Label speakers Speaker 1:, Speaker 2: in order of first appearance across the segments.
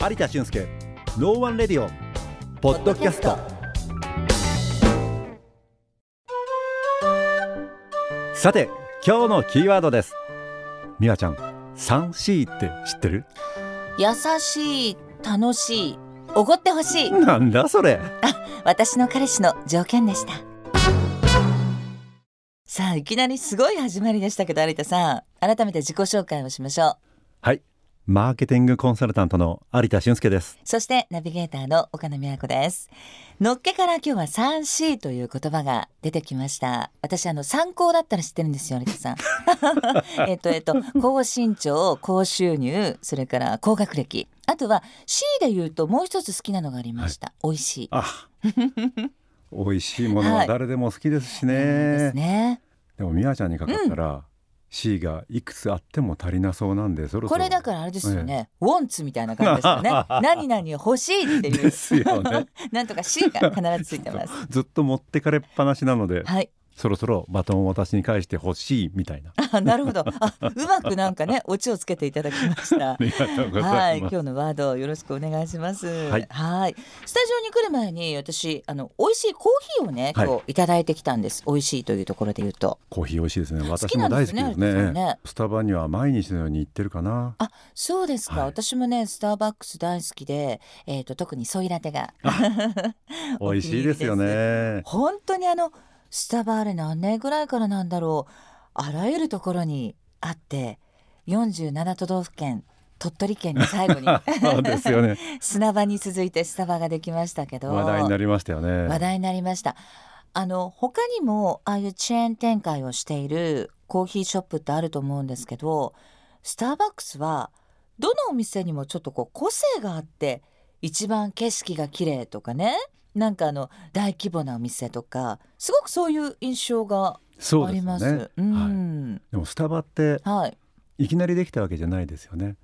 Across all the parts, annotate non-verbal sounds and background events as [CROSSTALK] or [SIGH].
Speaker 1: 有田俊介 No One Radio ポッドキャスト。さて今日のキーワードです。みわちゃん 3C って知ってる？
Speaker 2: 優しい楽しいおごってほしい。
Speaker 1: なんだそれ。
Speaker 2: 私の彼氏の条件でした。さあいきなりすごい始まりでしたけど有田さん改めて自己紹介をしましょう。
Speaker 1: はいマーケティングコンサルタントの有田俊介です。
Speaker 2: そしてナビゲーターの岡野美和子です。のっけから今日は 3C という言葉が出てきました。私あの参考だったら知ってるんですよ有田さん。[LAUGHS] えっとえっと高身長高収入それから高学歴。あとは C で言うともう一つ好きなのがありました、美味しい。
Speaker 1: あ美味しいものは誰でも好きですしね,、
Speaker 2: ですね。
Speaker 1: でもみわちゃんにかかったら、C がいくつあっても足りなそうなんでそろそろ。
Speaker 2: これだからあれですよね、ウォンツみたいな感じですよね。[LAUGHS] 何々欲しいっていう。
Speaker 1: ですよね。[LAUGHS]
Speaker 2: なんとか C が必ずついてます。
Speaker 1: ずっと持ってかれっぱなしなので、
Speaker 2: はい
Speaker 1: そろそろバトンを私に返してほしいみたいな。
Speaker 2: あなるほど。あうまくなんかねオチをつけていただきました。[LAUGHS]
Speaker 1: ありがとうござ
Speaker 2: はいい、
Speaker 1: ます、
Speaker 2: 今日のワードよろしくお願いします。
Speaker 1: はい。
Speaker 2: はい。スタジオに来る前に私あの美味しいコーヒーをね
Speaker 1: はい。
Speaker 2: 今日いただいてきたんです。美味しいというところで言うと。
Speaker 1: コーヒー美味しいですね。
Speaker 2: 好
Speaker 1: 私も大好き
Speaker 2: ですね。
Speaker 1: ね。スタバには毎日のように行ってるかな。
Speaker 2: あ、そうですか。
Speaker 1: はい。
Speaker 2: 私もねスターバックス大好きで、えっ、と特にソイラテが。
Speaker 1: 美味しいですよね。[LAUGHS]
Speaker 2: 本当にあのスタバあれ何年ぐらいからなんだろう。あらゆるところにあって、47都道府県。鳥取県に最後に [LAUGHS]
Speaker 1: そうですよね [LAUGHS]
Speaker 2: 砂場に続いてスタバができましたけど
Speaker 1: 話題になりましたよね
Speaker 2: 話題になりましたあの他にもああいうチェーン展開をしているコーヒーショップってあると思うんですけどスターバックスはどのお店にもちょっとこう個性があって一番景色が綺麗とかねなんかあの大規模なお店とかすごくそういう印象があります。
Speaker 1: ね
Speaker 2: う
Speaker 1: はい、
Speaker 2: ん、
Speaker 1: でもスタバって
Speaker 2: はい、
Speaker 1: いきなりできたわけじゃないですよね。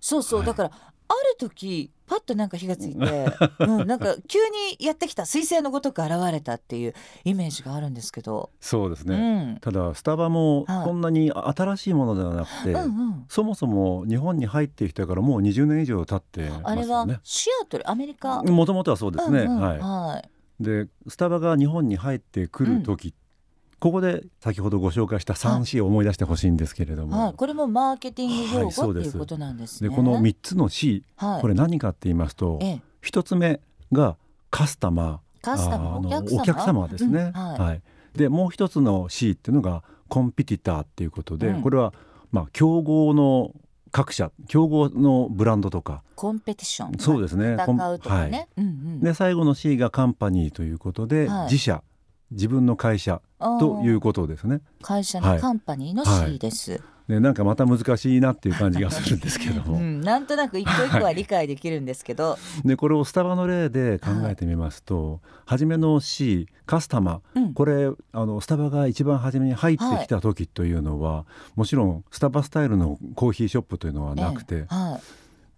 Speaker 2: そうそう、
Speaker 1: はい。
Speaker 2: だからある時パッとなんか火がついて、[LAUGHS] うん、なんか急にやってきた。彗星のごとく現れたっていうイメージがあるんですけど、
Speaker 1: そうですね、
Speaker 2: うん、
Speaker 1: ただスタバも
Speaker 2: はい。
Speaker 1: こんなに新しいものではなくて、
Speaker 2: うんうん。
Speaker 1: そもそも日本に入ってきてからもう20年以上経ってま
Speaker 2: あれは
Speaker 1: すよね
Speaker 2: シアトルアメリカ？
Speaker 1: もともとはそうですね、
Speaker 2: うんうん。
Speaker 1: はい。
Speaker 2: はい。
Speaker 1: でスタバが日本に入ってくる時、ここで先ほどご紹介した 3C を思い出してほしいんですけれども、
Speaker 2: はい、これもマーケティング用
Speaker 1: はい
Speaker 2: っていうことなんですね。
Speaker 1: でこの3つの C、
Speaker 2: はい、
Speaker 1: これ何かって言いますと、
Speaker 2: ええ、
Speaker 1: 1つ目がカスタマー。
Speaker 2: カスタマー。
Speaker 1: あの
Speaker 2: お客様。
Speaker 1: ですね、
Speaker 2: うん。はい。
Speaker 1: はい、でもう一つの C っていうのがコンピティターっていうことで、
Speaker 2: うん。
Speaker 1: これはまあ競合の各社競合のブランドとか。
Speaker 2: コンペティション
Speaker 1: そうですね。
Speaker 2: 戦うとかね。
Speaker 1: はい。
Speaker 2: うんうん、
Speaker 1: で最後の C がカンパニーということで、
Speaker 2: はい。
Speaker 1: 自社自分の会社ということですね。
Speaker 2: 会社の
Speaker 1: はい。
Speaker 2: カンパニーの
Speaker 1: はい
Speaker 2: C です。
Speaker 1: でなんかまた難しいなっていう感じがするんですけども、
Speaker 2: うん、なんとなく一個一個は理解できるんですけど、
Speaker 1: でこれをスタバの例で考えてみますと、初めの C カスタマー。
Speaker 2: うん、
Speaker 1: これあのスタバが一番初めに入ってきた時というのは、もちろんスタバスタイルのコーヒーショップというのはなくて、
Speaker 2: ええ。はい、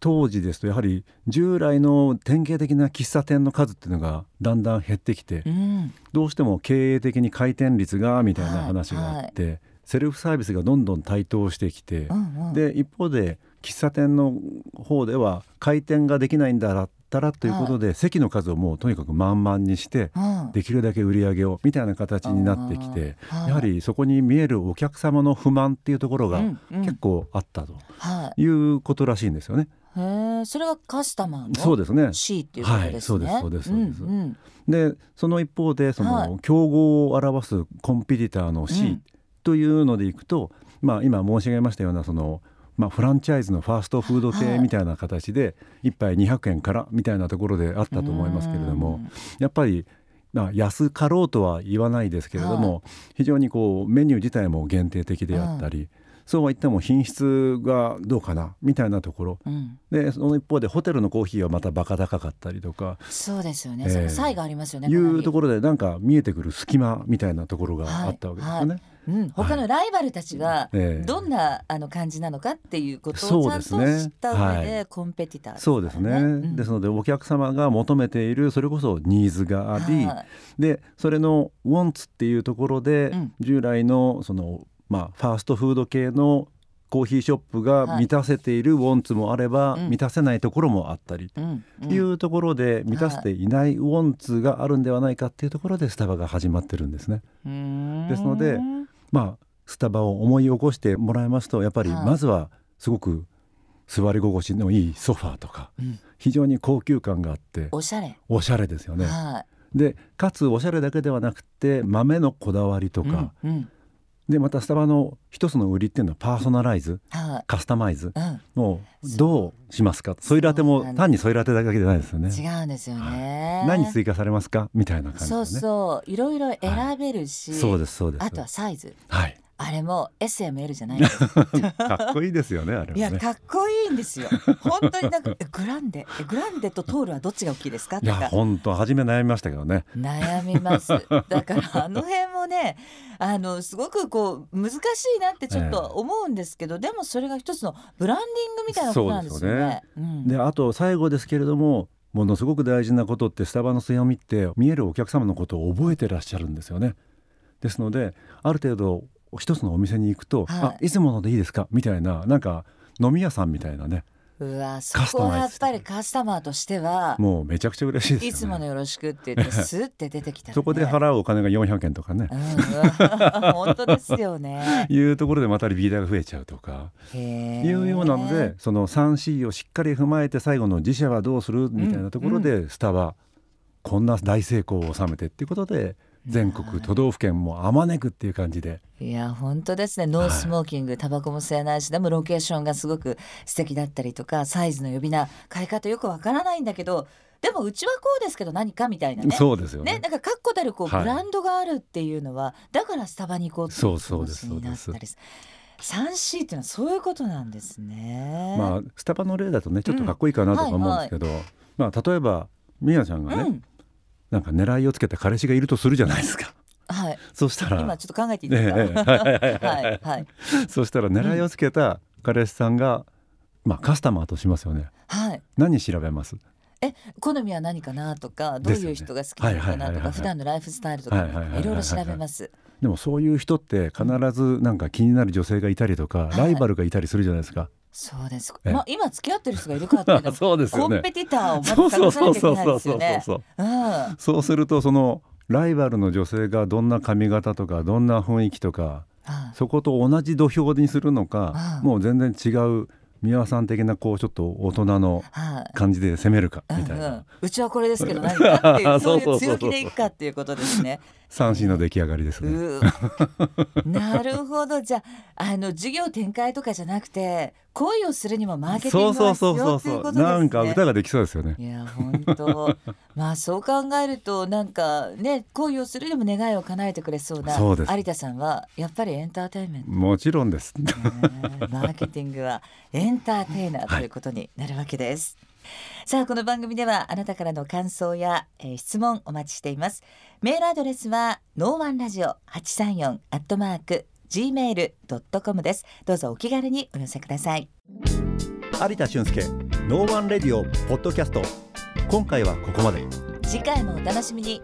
Speaker 1: 当時ですとやはり従来の典型的な喫茶店の数っていうのがだんだん減ってきて、
Speaker 2: うん、
Speaker 1: どうしても経営的に回転率がみたいな話があって、セルフサービスがどんどん台頭してきて、
Speaker 2: うんうん、
Speaker 1: で一方で喫茶店の方では回転ができないんだったらということで、席の数をもうとにかく満々にして
Speaker 2: うん、
Speaker 1: できるだけ売り上げをみたいな形になってきてやはりそこに見えるお客様の不満っていうところが
Speaker 2: うんうん。
Speaker 1: 結構あったと
Speaker 2: はい、
Speaker 1: いうことらしいんですよね。
Speaker 2: へえ、それがカスタマーの
Speaker 1: そうですね。
Speaker 2: C っていうことですね。
Speaker 1: はいそうですそうですそうです
Speaker 2: ん。うん
Speaker 1: でその一方でそ
Speaker 2: はい。
Speaker 1: の競合を表すコンピティターの
Speaker 2: う
Speaker 1: C
Speaker 2: ん
Speaker 1: というのでいくと、まあ、今申し上げましたようなその、まあ、フランチャイズのファーストフード
Speaker 2: はい
Speaker 1: 系みたいな形で1杯200円からみたいなところであったと思いますけれどもやっぱり、まあ、安かろうとは言わないですけれども、非常にこうメニュー自体も限定的であったり、そうは言っても品質がどうかなみたいなところ。
Speaker 2: うん、
Speaker 1: でその一方でホテルのコーヒーはまたバカ高かったりとか。
Speaker 2: そうですよね。
Speaker 1: ええ。
Speaker 2: その差異がありますよね。
Speaker 1: いうと
Speaker 2: こ
Speaker 1: ころでなんか見えてくる隙間みたいなところがあったわけですよね。
Speaker 2: ろ、うん、他のライバルたちが
Speaker 1: ええ。
Speaker 2: どんなあの感じなのかっていうこと
Speaker 1: そ
Speaker 2: をちゃんと知った上
Speaker 1: は
Speaker 2: でコンペティターです
Speaker 1: そうですね、
Speaker 2: うん。
Speaker 1: ですのでお客様が求めているそれこそニーズがあり、
Speaker 2: はい。
Speaker 1: でそれの「wants」っていうところで、
Speaker 2: うん。
Speaker 1: 従来のその、まあ、ファーストフード系のコーヒーショップが満たせているウォンツもあれば、
Speaker 2: うん。
Speaker 1: 満たせないところもあったり。
Speaker 2: うん。うん。
Speaker 1: いうところで満たせていないウォンツがあるんではないかっていうところでスタバが始まってるんですね。ですのでまあスタバを思い起こしてもらいますとやっぱり
Speaker 2: はい。
Speaker 1: まずはすごく座り心地のいいソファーとか
Speaker 2: うん。
Speaker 1: 非常に高級感があって
Speaker 2: おしゃれ、
Speaker 1: おしゃれですよね。
Speaker 2: は
Speaker 1: でかつおしゃれだけではなくて豆のこだわりと
Speaker 2: い、
Speaker 1: か、
Speaker 2: うんうん
Speaker 1: でまたスタバの一つの売りっていうのはパーソナライズ
Speaker 2: は
Speaker 1: カスタマイズ
Speaker 2: い、うん
Speaker 1: もうどうしますか？ソイラテも単にソイラテだけじゃないですよね。
Speaker 2: 違うんですよね。
Speaker 1: 何追加されますか？みたいな感じですね。
Speaker 2: そうそういろいろ選べるし、
Speaker 1: そうですそうです。
Speaker 2: あとはサイズ
Speaker 1: はい。
Speaker 2: あれも SML じゃない。んです
Speaker 1: かっこいいですよねあれ
Speaker 2: いや。かっこいいんですよ。本当になんかえグランデ？えグランデとトールはどっちが大きいですか？
Speaker 1: いや
Speaker 2: とか。
Speaker 1: 本当初め悩みましたけどね。
Speaker 2: 悩みます。だからあの辺もねあのすごくこう難しいなってちょっと思うんですけど、でもそれが一つのブランディングみたいなことなんですよね。うん。
Speaker 1: であと最後ですけれどもものすごく大事なことってスタバの強みって見えるお客様のことを覚えてらっしゃるんですよね。ですのである程度一つのお店に行くと「
Speaker 2: はい。
Speaker 1: あいつものでいいですか?」みたいななんか飲み屋さんみたいなね。
Speaker 2: うわそこはやっぱりカスタマーとしては
Speaker 1: もうめちゃくちゃ嬉しいですよね。
Speaker 2: いつものよろしくって言って [LAUGHS] スッて出てきたら、ね、
Speaker 1: そこで払うお金が400円とかね。
Speaker 2: う、ん、[LAUGHS] 本当ですよね。
Speaker 1: いうところでまたリピーターが増えちゃうとか。
Speaker 2: い
Speaker 1: いうようなのでその 3C をしっかり踏まえて最後の自社はどうする？みたいなところでスタバこんな大成功を収めてっていうことで全国都道府県もあまねくっていう感じで。
Speaker 2: いや本当ですね。ノースモーキング、タバコも吸えないしでもロケーションがすごく素敵だったりとかサイズの呼び名買い方よくわからないんだけどでもうちはこうですけど何かみたいなね。
Speaker 1: そうですよね。
Speaker 2: ね、なんか確固たるこう
Speaker 1: はい。
Speaker 2: ブランドがあるっていうのは、だからスタバに行こうっていう気
Speaker 1: そうそうです。
Speaker 2: 持ちになったりす 3C っていうのはそういうことなんですね。
Speaker 1: まあスタバの例だとねちょっとかっこいいかなとか思うんですけど、まあ例えばみやちゃんがね、
Speaker 2: うん
Speaker 1: なんか狙いをつけた彼氏がいるとするじゃないですか。
Speaker 2: はい、
Speaker 1: そしたら。
Speaker 2: 今ちょっと考えていいですか、
Speaker 1: ええはいはいはいそしたら狙いをつけた彼氏さんが、まあカスタマーとしますよね。
Speaker 2: はい。
Speaker 1: 何調べます？
Speaker 2: え好みは何かなとかどういう人が好きなのかなとか普段のライフスタイルとか
Speaker 1: はい
Speaker 2: ろいろ調べます。
Speaker 1: でもそういう人って必ずなんか気になる女性がいたりとか、
Speaker 2: い。
Speaker 1: ライバルがいたりするじゃないですか。
Speaker 2: そうです。
Speaker 1: ええ
Speaker 2: まあ今付き合ってる人がいるからって [LAUGHS]
Speaker 1: そうですよね
Speaker 2: コンペティターをまず
Speaker 1: そう
Speaker 2: 探
Speaker 1: そう
Speaker 2: さなきゃいけない
Speaker 1: そうそうそうそう
Speaker 2: ですよね。
Speaker 1: そう。
Speaker 2: うん。
Speaker 1: そうするとそのライバルの女性がどんな髪型とかどんな雰囲気とか
Speaker 2: はい
Speaker 1: そこと同じ土俵にするのか、
Speaker 2: うん
Speaker 1: もう全然違う三輪さん的なこうちょっと大人の
Speaker 2: はい。
Speaker 1: 感じで攻めるか
Speaker 2: うん
Speaker 1: みたいな、
Speaker 2: うん、うちはこれですけど何かっていう [LAUGHS] そういう
Speaker 1: そうそうそうそう
Speaker 2: 強気でいくかっていうことですね。
Speaker 1: 三振の出来上がりですね。[LAUGHS]
Speaker 2: なるほどじゃああの事業展開とかじゃなくて恋をするにもマーケティ
Speaker 1: そう
Speaker 2: ングが必
Speaker 1: そうそうそう
Speaker 2: 要っていうことですね。
Speaker 1: なんか歌ができそうですよね。
Speaker 2: いや本当 [LAUGHS] まあそう考えるとなんかね恋をするでも願いを叶えてくれそうな
Speaker 1: そう
Speaker 2: 有田さんはやっぱりエンターテインメント、ね、
Speaker 1: もちろんです。
Speaker 2: マーケティングはエンターテイナーということになるわけです。[LAUGHS] さあこの番組ではあなたからの感想や、えー質問お待ちしています。メールアドレスは No One Radio 八三四アットマーク gmail ドットコムです。どうぞお気軽にお寄せください。
Speaker 1: 有田俊介 No One Radio ポッドキャスト。今回はここまで。
Speaker 2: 次回もお楽しみに